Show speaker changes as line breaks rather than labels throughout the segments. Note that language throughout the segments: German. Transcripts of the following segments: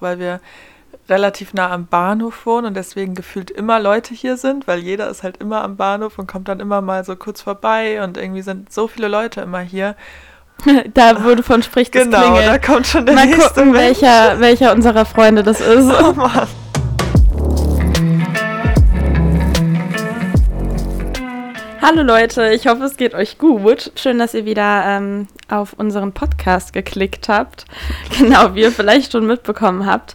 weil wir relativ nah am Bahnhof wohnen und deswegen gefühlt immer Leute hier sind, weil jeder ist halt immer am Bahnhof und kommt dann immer mal so kurz vorbei und irgendwie sind so viele Leute immer hier.
da, du von sprichst, das
Genau,
klingelt.
da kommt schon der
Mal
nächste
gucken,
Mensch.
welcher, welcher unserer Freunde das ist.
Oh Mann.
Hallo Leute, ich hoffe, es geht euch gut. Schön, dass ihr wieder ähm, auf unseren Podcast geklickt habt. Genau, wie ihr vielleicht schon mitbekommen habt,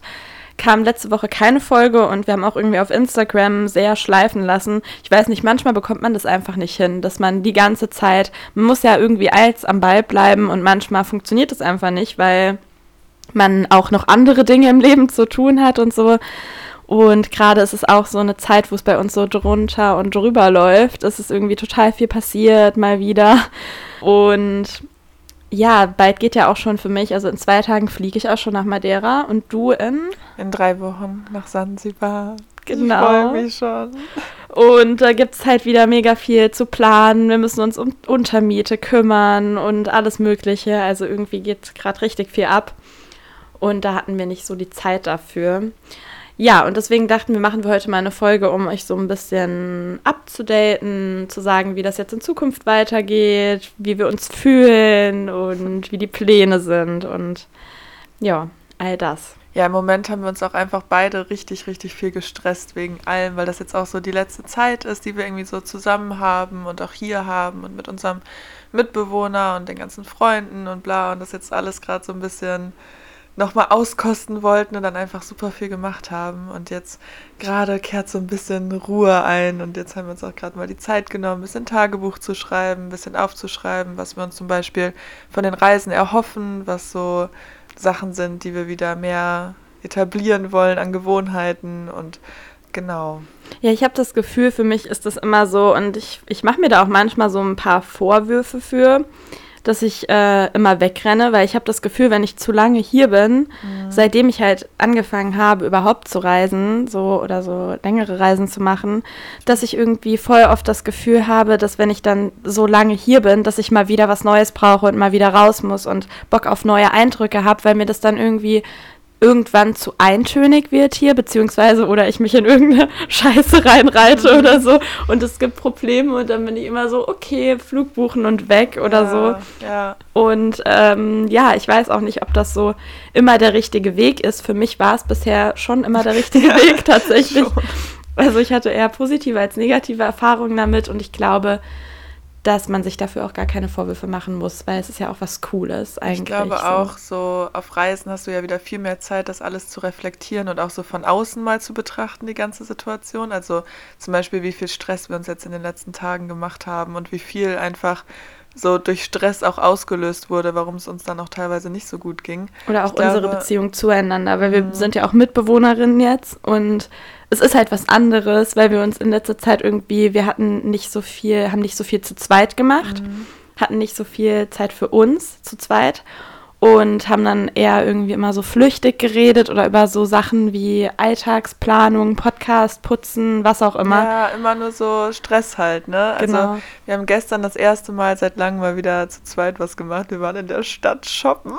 kam letzte Woche keine Folge und wir haben auch irgendwie auf Instagram sehr schleifen lassen. Ich weiß nicht, manchmal bekommt man das einfach nicht hin, dass man die ganze Zeit, man muss ja irgendwie als am Ball bleiben und manchmal funktioniert es einfach nicht, weil man auch noch andere Dinge im Leben zu tun hat und so. Und gerade ist es auch so eine Zeit, wo es bei uns so drunter und drüber läuft. Es ist irgendwie total viel passiert, mal wieder. Und ja, bald geht ja auch schon für mich. Also in zwei Tagen fliege ich auch schon nach Madeira und du in.
In drei Wochen nach Zanzibar.
Genau.
Ich freue mich schon.
Und da gibt es halt wieder mega viel zu planen. Wir müssen uns um Untermiete kümmern und alles Mögliche. Also irgendwie geht gerade richtig viel ab. Und da hatten wir nicht so die Zeit dafür. Ja, und deswegen dachten wir, machen wir heute mal eine Folge, um euch so ein bisschen abzudaten, zu sagen, wie das jetzt in Zukunft weitergeht, wie wir uns fühlen und wie die Pläne sind und ja, all das.
Ja, im Moment haben wir uns auch einfach beide richtig, richtig viel gestresst wegen allem, weil das jetzt auch so die letzte Zeit ist, die wir irgendwie so zusammen haben und auch hier haben und mit unserem Mitbewohner und den ganzen Freunden und bla und das jetzt alles gerade so ein bisschen nochmal auskosten wollten und dann einfach super viel gemacht haben. Und jetzt gerade kehrt so ein bisschen Ruhe ein und jetzt haben wir uns auch gerade mal die Zeit genommen, ein bisschen Tagebuch zu schreiben, ein bisschen aufzuschreiben, was wir uns zum Beispiel von den Reisen erhoffen, was so Sachen sind, die wir wieder mehr etablieren wollen an Gewohnheiten und genau.
Ja, ich habe das Gefühl, für mich ist das immer so und ich, ich mache mir da auch manchmal so ein paar Vorwürfe für, dass ich äh, immer wegrenne, weil ich habe das Gefühl, wenn ich zu lange hier bin, mhm. seitdem ich halt angefangen habe, überhaupt zu reisen, so oder so längere Reisen zu machen, dass ich irgendwie voll oft das Gefühl habe, dass wenn ich dann so lange hier bin, dass ich mal wieder was Neues brauche und mal wieder raus muss und Bock auf neue Eindrücke habe, weil mir das dann irgendwie irgendwann zu eintönig wird hier, beziehungsweise oder ich mich in irgendeine Scheiße reinreite mhm. oder so und es gibt Probleme und dann bin ich immer so, okay, Flug buchen und weg oder
ja,
so.
Ja.
Und ähm, ja, ich weiß auch nicht, ob das so immer der richtige Weg ist. Für mich war es bisher schon immer der richtige ja, Weg tatsächlich. Schon. Also ich hatte eher positive als negative Erfahrungen damit und ich glaube, dass man sich dafür auch gar keine Vorwürfe machen muss, weil es ist ja auch was Cooles eigentlich.
Ich glaube so. auch, so auf Reisen hast du ja wieder viel mehr Zeit, das alles zu reflektieren und auch so von außen mal zu betrachten, die ganze Situation. Also zum Beispiel, wie viel Stress wir uns jetzt in den letzten Tagen gemacht haben und wie viel einfach so durch Stress auch ausgelöst wurde, warum es uns dann auch teilweise nicht so gut ging.
Oder auch ich unsere glaube, Beziehung zueinander, weil wir mhm. sind ja auch Mitbewohnerinnen jetzt und es ist halt was anderes, weil wir uns in letzter Zeit irgendwie, wir hatten nicht so viel, haben nicht so viel zu zweit gemacht, mhm. hatten nicht so viel Zeit für uns zu zweit und haben dann eher irgendwie immer so flüchtig geredet oder über so Sachen wie Alltagsplanung, Podcast, Putzen, was auch immer.
Ja, immer nur so Stress halt, ne? Also
Genau.
wir haben gestern das erste Mal seit langem mal wieder zu zweit was gemacht. Wir waren in der Stadt shoppen.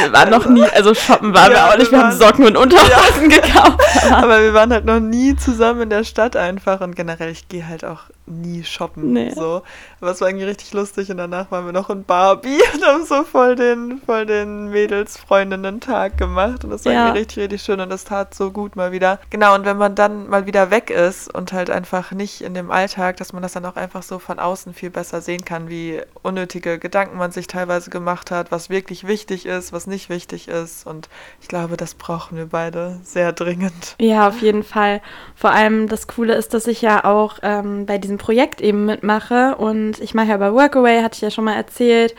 Wir waren noch nie, also shoppen waren
Ja,
wir auch nicht,
wir
wir haben
waren-
Socken und Unterhosen gekauft.
Aber wir waren halt noch nie zusammen in der Stadt einfach und generell, ich gehe halt auch nie shoppen.
Nee.
So. Aber es war irgendwie richtig lustig und danach waren wir noch in Barbie und haben so voll den, voll den Mädels-Freundinnen-Tag gemacht und das war
Ja.
irgendwie richtig, richtig schön und das tat so gut mal wieder. Genau, und wenn man dann mal wieder weg ist und halt einfach nicht in dem Alltag, dass man das dann auch einfach so von außen viel besser sehen kann, wie unnötige Gedanken man sich teilweise gemacht hat, was wirklich wichtig ist, was nicht wichtig ist und ich glaube, das brauchen wir beide sehr dringend.
Ja, auf jeden Fall. Vor allem das Coole ist, dass ich ja auch ähm, bei diesem Projekt eben mitmache und ich mache ja bei Workaway, hatte ich ja schon mal erzählt,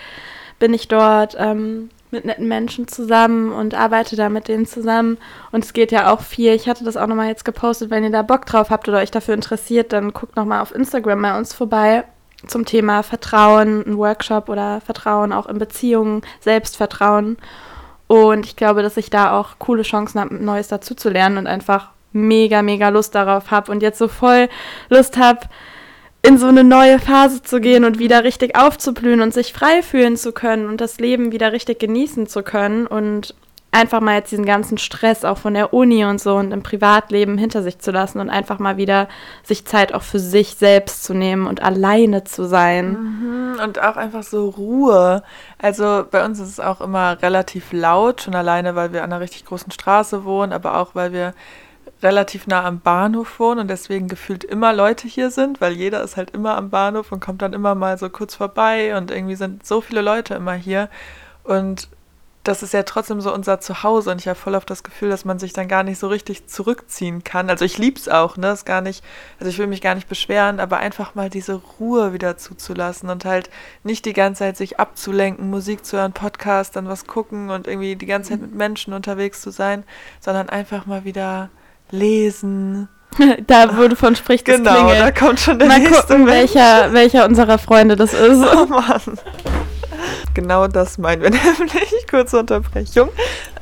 bin ich dort ähm, mit netten Menschen zusammen und arbeite da mit denen zusammen und es geht ja auch viel. Ich hatte das auch nochmal jetzt gepostet, wenn ihr da Bock drauf habt oder euch dafür interessiert, dann guckt nochmal auf Instagram bei uns vorbei zum Thema Vertrauen, ein Workshop oder Vertrauen auch in Beziehungen, Selbstvertrauen. Und ich glaube, dass ich da auch coole Chancen habe, Neues dazu zu lernen und einfach mega, mega Lust darauf habe und jetzt so voll Lust habe, in so eine neue Phase zu gehen und wieder richtig aufzublühen und sich frei fühlen zu können und das Leben wieder richtig genießen zu können. Und einfach mal jetzt diesen ganzen Stress auch von der Uni und so und im Privatleben hinter sich zu lassen und einfach mal wieder sich Zeit auch für sich selbst zu nehmen und alleine zu sein.
Mhm, und auch einfach so Ruhe. Also bei uns ist es auch immer relativ laut, schon alleine, weil wir an einer richtig großen Straße wohnen, aber auch weil wir relativ nah am Bahnhof wohnen und deswegen gefühlt immer Leute hier sind, weil jeder ist halt immer am Bahnhof und kommt dann immer mal so kurz vorbei und irgendwie sind so viele Leute immer hier. Und das ist ja trotzdem so unser Zuhause und ich habe voll auf das Gefühl, dass man sich dann gar nicht so richtig zurückziehen kann. Also ich liebe es auch, ne? Ist gar nicht, also ich will mich gar nicht beschweren, aber einfach mal diese Ruhe wieder zuzulassen und halt nicht die ganze Zeit sich abzulenken, Musik zu hören, Podcast, dann was gucken und irgendwie die ganze Zeit mit Menschen unterwegs zu sein, sondern einfach mal wieder lesen.
Da, wo du von sprichst,
das Genau, klingelt. da kommt schon der
Mal
nächste
gucken, welcher, welcher unserer Freunde das ist. Oh Mann.
Genau das meinen wir nämlich. Kurze Unterbrechung.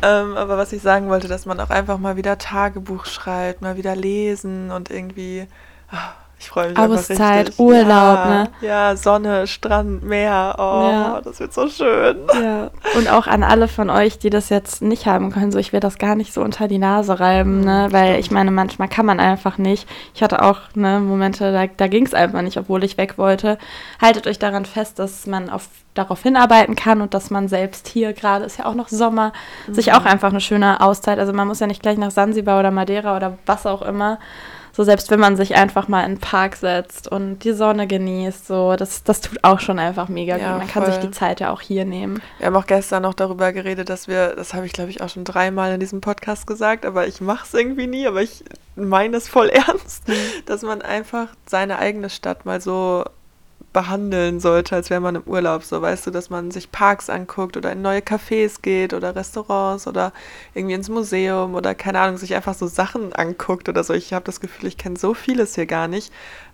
Ähm, aber was ich sagen wollte, dass man auch einfach mal wieder Tagebuch schreibt, mal wieder lesen und irgendwie. Oh, ich freue mich
Auszeit. Urlaub,
ja,
ne?
Ja, Sonne, Strand, Meer. Oh, ja. das wird so schön.
Ja. Und auch an alle von euch, die das jetzt nicht haben können, so ich will das gar nicht so unter die Nase reiben, ne? Weil Stimmt. ich meine, manchmal kann man einfach nicht. Ich hatte auch ne, Momente, da, da ging es einfach nicht, obwohl ich weg wollte. Haltet euch daran fest, dass man auf, darauf hinarbeiten kann und dass man selbst hier, gerade ist ja auch noch Sommer, mhm. sich auch einfach eine schöne Auszeit, also man muss ja nicht gleich nach Sansibar oder Madeira oder was auch immer, so selbst wenn man sich einfach mal in den Park setzt und die Sonne genießt, so das, das tut auch schon einfach mega ja, gut. Man voll. kann sich die Zeit ja auch hier nehmen.
Wir haben auch gestern noch darüber geredet, dass wir, das habe ich glaube ich auch schon dreimal in diesem Podcast gesagt, aber ich mache es irgendwie nie, aber ich meine es voll ernst, mhm. dass man einfach seine eigene Stadt mal so behandeln sollte, als wäre man im Urlaub. So weißt du, dass man sich Parks anguckt oder in neue Cafés geht oder Restaurants oder irgendwie ins Museum oder keine Ahnung, sich einfach so Sachen anguckt oder so. Ich habe das Gefühl, ich kenne so vieles hier gar nicht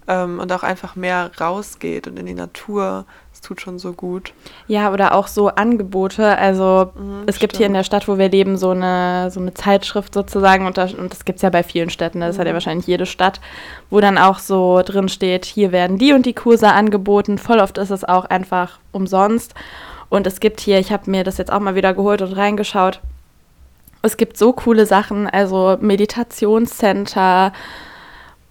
ähm, und auch einfach mehr rausgeht und in die Natur tut schon so gut.
Ja, oder auch so Angebote. Also mhm, es gibt hier in der Stadt, wo wir leben, so eine, so eine Zeitschrift sozusagen. Und, da, und das gibt es ja bei vielen Städten. Das mhm. hat ja wahrscheinlich jede Stadt, wo dann auch so drin steht, hier werden die und die Kurse angeboten. Voll oft ist es auch einfach umsonst. Und es gibt hier, ich habe mir das jetzt auch mal wieder geholt und reingeschaut. Es gibt so coole Sachen, also Meditationscenter,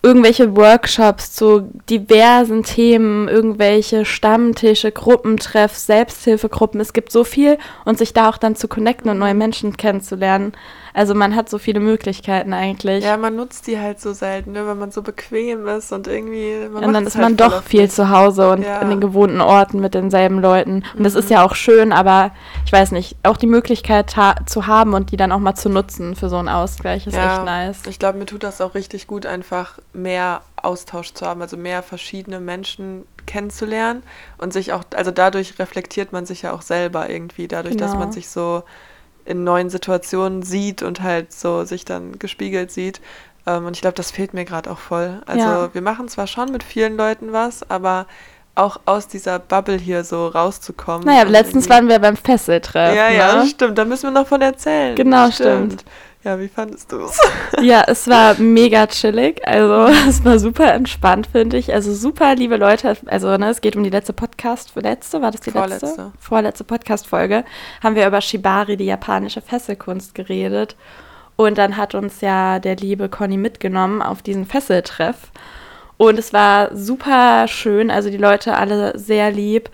irgendwelche Workshops zu diversen Themen, irgendwelche Stammtische, Gruppentreffs, Selbsthilfegruppen. Es gibt so viel und sich da auch dann zu connecten und neue Menschen kennenzulernen. Also man hat so viele Möglichkeiten eigentlich.
Ja, man nutzt die halt so selten, ne, weil man so bequem ist und irgendwie.
Und dann ist halt man doch viel zu Hause und ja. in den gewohnten Orten mit denselben Leuten. Und mhm. das ist ja auch schön, aber ich weiß nicht, auch die Möglichkeit ha zu haben und die dann auch mal zu nutzen für so einen Ausgleich ist ja, echt nice.
Ich glaube, mir tut das auch richtig gut, einfach mehr Austausch zu haben, also mehr verschiedene Menschen kennenzulernen und sich auch, also dadurch reflektiert man sich ja auch selber irgendwie, dadurch, genau. dass man genau. sich so in neuen Situationen sieht und halt so sich dann gespiegelt sieht. Ähm, und ich glaube, das fehlt mir gerade auch voll. Also ja. wir machen zwar schon mit vielen Leuten was, aber auch aus dieser Bubble hier so rauszukommen.
Naja, letztens waren wir beim Fesseltreff.
Ja, ja, ne? stimmt. Da müssen wir noch von erzählen.
Genau, stimmt. stimmt.
Ja, wie fandest du es?
Ja, es war mega chillig. Also es war super entspannt, finde ich. Also super liebe Leute. Also ne, es geht um die letzte Podcast, letzte, war das die Vorletzte. letzte? Vorletzte Podcast-Folge. Haben wir über Shibari, die japanische Fesselkunst, geredet. Und dann hat uns ja der liebe Conny mitgenommen auf diesen Fesseltreff. Und es war super schön. Also die Leute alle sehr lieb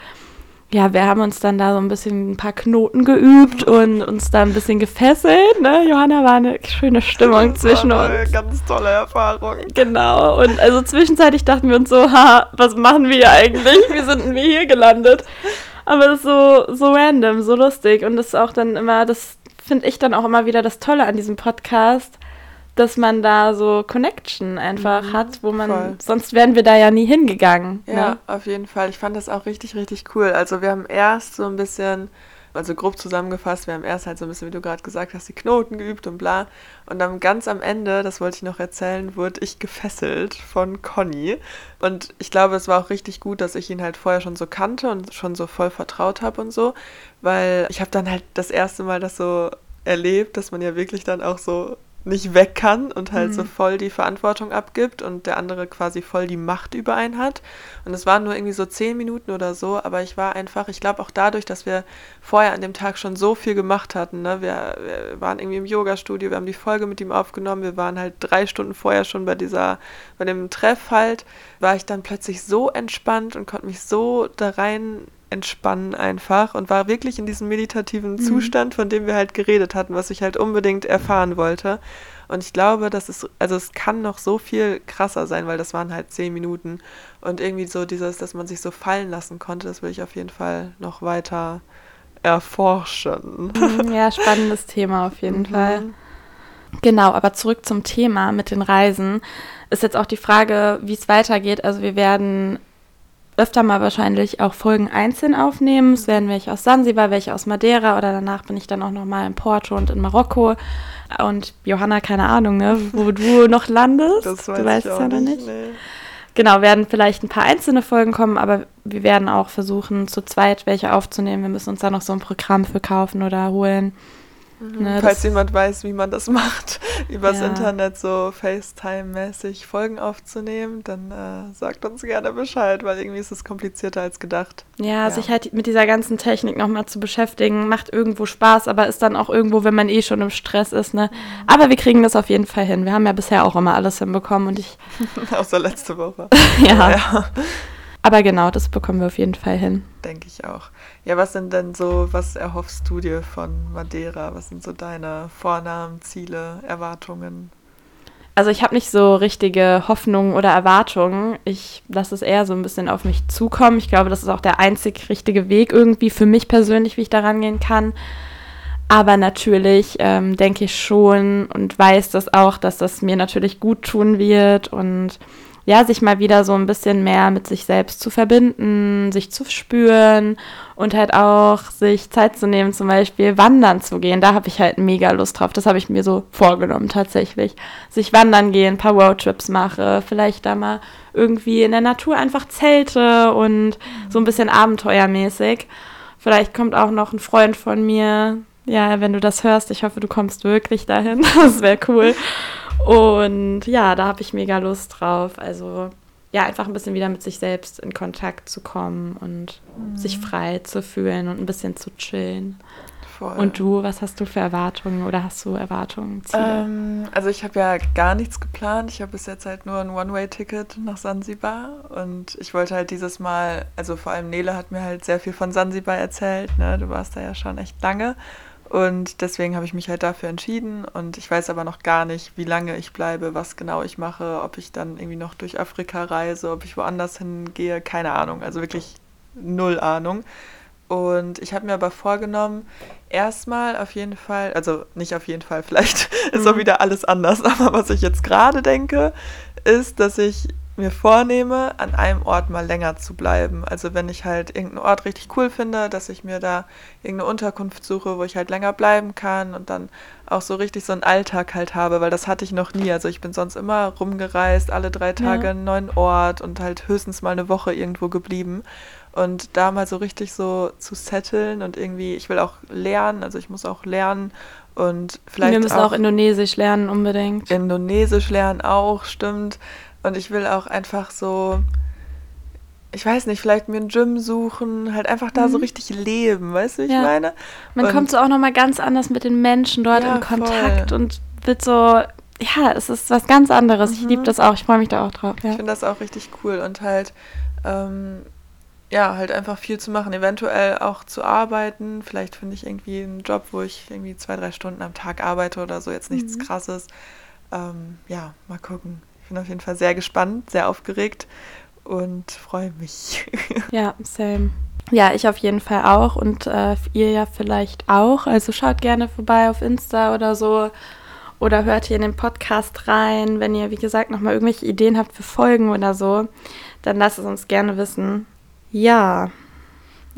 ja, wir haben uns dann da so ein bisschen ein paar Knoten geübt und uns da ein bisschen gefesselt. Ne? Johanna war eine schöne Stimmung zwischen uns.
Ganz tolle Erfahrung.
Genau. Und also zwischenzeitlich dachten wir uns so, ha, was machen wir eigentlich? Wie sind denn wir hier gelandet? Aber das ist so, so random, so lustig. Und das ist auch dann immer, das finde ich dann auch immer wieder das Tolle an diesem Podcast dass man da so Connection einfach mhm, hat, wo man, voll. sonst wären wir da ja nie hingegangen.
Ja, ne? auf jeden Fall. Ich fand das auch richtig, richtig cool. Also wir haben erst so ein bisschen, also grob zusammengefasst, wir haben erst halt so ein bisschen, wie du gerade gesagt hast, die Knoten geübt und bla. Und dann ganz am Ende, das wollte ich noch erzählen, wurde ich gefesselt von Conny. Und ich glaube, es war auch richtig gut, dass ich ihn halt vorher schon so kannte und schon so voll vertraut habe und so, weil ich habe dann halt das erste Mal das so erlebt, dass man ja wirklich dann auch so nicht weg kann und halt
Mhm.
so voll die Verantwortung abgibt und der andere quasi voll die Macht über einen hat. Und es waren nur irgendwie so zehn Minuten oder so, aber ich war einfach, ich glaube auch dadurch, dass wir vorher an dem Tag schon so viel gemacht hatten. Ne? Wir, wir waren irgendwie im Yoga-Studio, wir haben die Folge mit ihm aufgenommen, wir waren halt drei Stunden vorher schon bei dieser, bei dem Treff halt, war ich dann plötzlich so entspannt und konnte mich so da rein entspannen einfach und war wirklich in diesem meditativen Zustand, von dem wir halt geredet hatten, was ich halt unbedingt erfahren wollte. Und ich glaube, dass es, also es kann noch so viel krasser sein, weil das waren halt zehn Minuten. Und irgendwie so dieses, dass man sich so fallen lassen konnte, das will ich auf jeden Fall noch weiter erforschen.
Mhm, Ja, spannendes Thema auf jeden
Mhm.
Fall. Genau, aber zurück zum Thema mit den Reisen. Ist jetzt auch die Frage, wie es weitergeht. Also wir werden öfter mal wahrscheinlich auch Folgen einzeln aufnehmen. Es werden welche aus Sansibar, welche aus Madeira oder danach bin ich dann auch nochmal in Porto und in Marokko. Und Johanna, keine Ahnung, ne, wo du noch landest.
Das weiß
du weißt es ja noch
nicht.
nicht.
Nee.
Genau, werden vielleicht ein paar einzelne Folgen kommen, aber wir werden auch versuchen, zu zweit welche aufzunehmen. Wir müssen uns da noch so ein Programm für kaufen oder holen. Ne,
Falls jemand weiß, wie man das macht, übers
Ja.
Internet so FaceTime-mäßig Folgen aufzunehmen, dann äh, sagt uns gerne Bescheid, weil irgendwie ist es komplizierter als gedacht.
Ja,
Ja.
sich halt mit dieser ganzen Technik nochmal zu beschäftigen, macht irgendwo Spaß, aber ist dann auch irgendwo, wenn man eh schon im Stress ist, ne? Aber wir kriegen das auf jeden Fall hin. Wir haben ja bisher auch immer alles hinbekommen und ich,
Außer letzte Woche.
ja.
ja.
Aber genau, das bekommen wir auf jeden Fall hin.
Denke ich auch. Ja, was sind denn so, was erhoffst du dir von Madeira? Was sind so deine Vornamen, Ziele, Erwartungen?
Also ich habe nicht so richtige Hoffnungen oder Erwartungen. Ich lasse es eher so ein bisschen auf mich zukommen. Ich glaube, das ist auch der einzig richtige Weg irgendwie für mich persönlich, wie ich da rangehen kann. Aber natürlich ähm, denke ich schon und weiß das auch, dass das mir natürlich gut tun wird und ja, sich mal wieder so ein bisschen mehr mit sich selbst zu verbinden, sich zu spüren und halt auch sich Zeit zu nehmen, zum Beispiel wandern zu gehen. Da habe ich halt mega Lust drauf. Das habe ich mir so vorgenommen tatsächlich. Sich wandern gehen, ein paar Roadtrips mache, vielleicht da mal irgendwie in der Natur einfach Zelte und so ein bisschen abenteuermäßig. Vielleicht kommt auch noch ein Freund von mir. Ja, wenn du das hörst, ich hoffe, du kommst wirklich dahin. Das wäre cool. Und ja, da habe ich mega Lust drauf. Also ja, einfach ein bisschen wieder mit sich selbst in Kontakt zu kommen und sich frei zu fühlen und ein bisschen zu chillen.
Voll.
Und du, was hast du für Erwartungen oder hast du Erwartungen?
Ähm, also ich habe ja gar nichts geplant. Ich habe bis jetzt halt nur ein One-Way-Ticket nach Sansibar und ich wollte halt dieses Mal, also vor allem Nele hat mir halt sehr viel von Sansibar erzählt. Ne? Du warst da ja schon echt lange und deswegen habe ich mich halt dafür entschieden und ich weiß aber noch gar nicht, wie lange ich bleibe, was genau ich mache, ob ich dann irgendwie noch durch Afrika reise, ob ich woanders hingehe, keine Ahnung. Also wirklich null Ahnung. Und ich habe mir aber vorgenommen, erstmal auf jeden Fall, also nicht auf jeden Fall, vielleicht ist auch
Mhm.
wieder alles anders, aber was ich jetzt gerade denke, ist, dass ich mir vornehme, an einem Ort mal länger zu bleiben. Also wenn ich halt irgendeinen Ort richtig cool finde, dass ich mir da irgendeine Unterkunft suche, wo ich halt länger bleiben kann und dann auch so richtig so einen Alltag halt habe, weil das hatte ich noch nie. Also ich bin sonst immer rumgereist, alle drei Tage
Ja.
einen neuen Ort und halt höchstens mal eine Woche irgendwo geblieben. Und da mal so richtig so zu setteln und irgendwie, ich will auch lernen, also ich muss auch lernen und vielleicht
Wir müssen
auch,
auch Indonesisch lernen unbedingt.
Indonesisch lernen auch, stimmt. Und ich will auch einfach so, ich weiß nicht, vielleicht mir ein Gym suchen, halt einfach da so
Mhm.
richtig leben, weißt du, wie ich
Ja.
meine?
Man
Und-
kommt so auch nochmal ganz anders mit den Menschen dort
Ja,
in Kontakt
voll.
und wird so, ja, es ist was ganz anderes. Ich
Mhm.
liebe das auch, ich freue mich da auch drauf. Ja.
Ich finde das auch richtig cool und halt, ähm, ja, halt einfach viel zu machen, eventuell auch zu arbeiten. Vielleicht finde ich irgendwie einen Job, wo ich irgendwie zwei, drei Stunden am Tag arbeite oder so, jetzt nichts
Mhm.
krasses. Ähm, ja, mal gucken. Bin auf jeden Fall sehr gespannt, sehr aufgeregt und freue mich.
Ja, same. Ja, ich auf jeden Fall auch und äh, ihr ja vielleicht auch. Also schaut gerne vorbei auf Insta oder so oder hört hier in den Podcast rein. Wenn ihr, wie gesagt, nochmal irgendwelche Ideen habt für Folgen oder so, dann lasst es uns gerne wissen. Ja,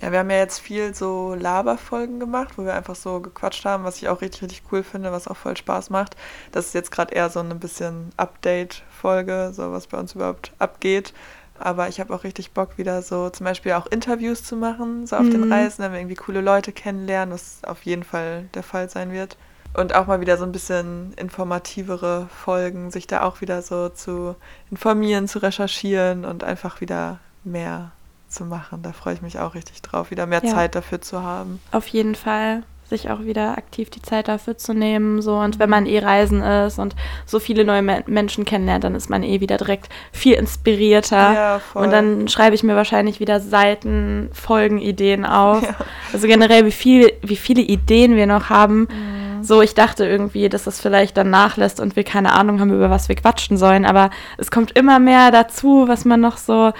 Ja, wir haben ja jetzt viel so Laberfolgen gemacht, wo wir einfach so gequatscht haben, was ich auch richtig, richtig cool finde, was auch voll Spaß macht. Das ist jetzt gerade eher so ein bisschen Update-Folge, so was bei uns überhaupt abgeht. Aber ich habe auch richtig Bock, wieder so zum Beispiel auch Interviews zu machen, so auf den
Mhm.
Reisen, wenn wir irgendwie coole Leute kennenlernen, was auf jeden Fall der Fall sein wird. und auch mal wieder so ein bisschen informativere Folgen, sich da auch wieder so zu informieren, zu recherchieren und einfach wieder mehr zu machen. Da freue ich mich auch richtig drauf, wieder mehr ja. Zeit dafür zu haben.
Auf jeden Fall sich auch wieder aktiv die Zeit dafür zu nehmen. So und wenn man eh reisen ist und so viele neue Me Menschen kennenlernt, dann ist man eh wieder direkt viel inspirierter. Ja. Und dann schreibe ich mir wahrscheinlich wieder Seiten, Folgen, Ideen auf. Ja. Also generell, wie viel, wie viele Ideen wir noch haben. Mhm. So, ich dachte irgendwie, dass das vielleicht dann nachlässt und wir keine Ahnung haben, über was wir quatschen sollen. Aber es kommt immer mehr dazu, was man noch so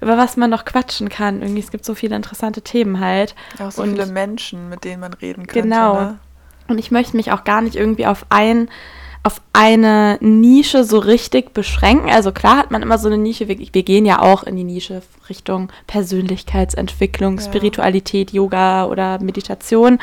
über was man noch quatschen kann. Irgendwie, es gibt so viele interessante Themen halt.
Auch so und viele Menschen, mit denen man reden kann.
Genau. Ne? Und ich möchte mich auch gar nicht irgendwie auf ein auf eine Nische so richtig beschränken. Also klar hat man immer so eine Nische, wir, wir gehen ja auch in die Nische Richtung Persönlichkeitsentwicklung, ja. Spiritualität, Yoga oder Meditation.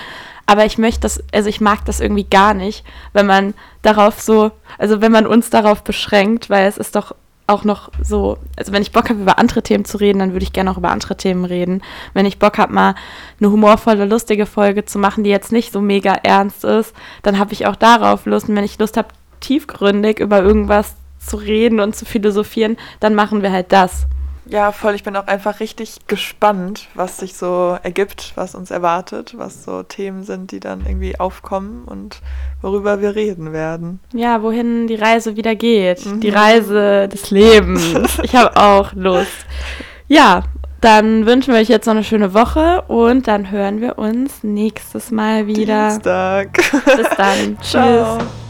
Aber ich möchte das, also ich mag das irgendwie gar nicht, wenn man darauf so, also wenn man uns darauf beschränkt, weil es ist doch auch noch so, also wenn ich Bock habe, über andere Themen zu reden, dann würde ich gerne auch über andere Themen reden. Wenn ich Bock habe, mal eine humorvolle, lustige Folge zu machen, die jetzt nicht so mega ernst ist, dann habe ich auch darauf Lust. Und wenn ich Lust habe, tiefgründig über irgendwas zu reden und zu philosophieren, dann machen wir halt das.
Ja, voll. Ich bin auch einfach richtig gespannt, was sich so ergibt, was uns erwartet, was so Themen sind, die dann irgendwie aufkommen und worüber wir reden werden.
Ja, wohin die Reise wieder geht. Mhm. Die Reise des Lebens. Ich habe auch Lust. Ja, dann wünschen wir euch jetzt noch eine schöne Woche und dann hören wir uns nächstes Mal wieder.
Dienstag.
Bis dann. Tschüss.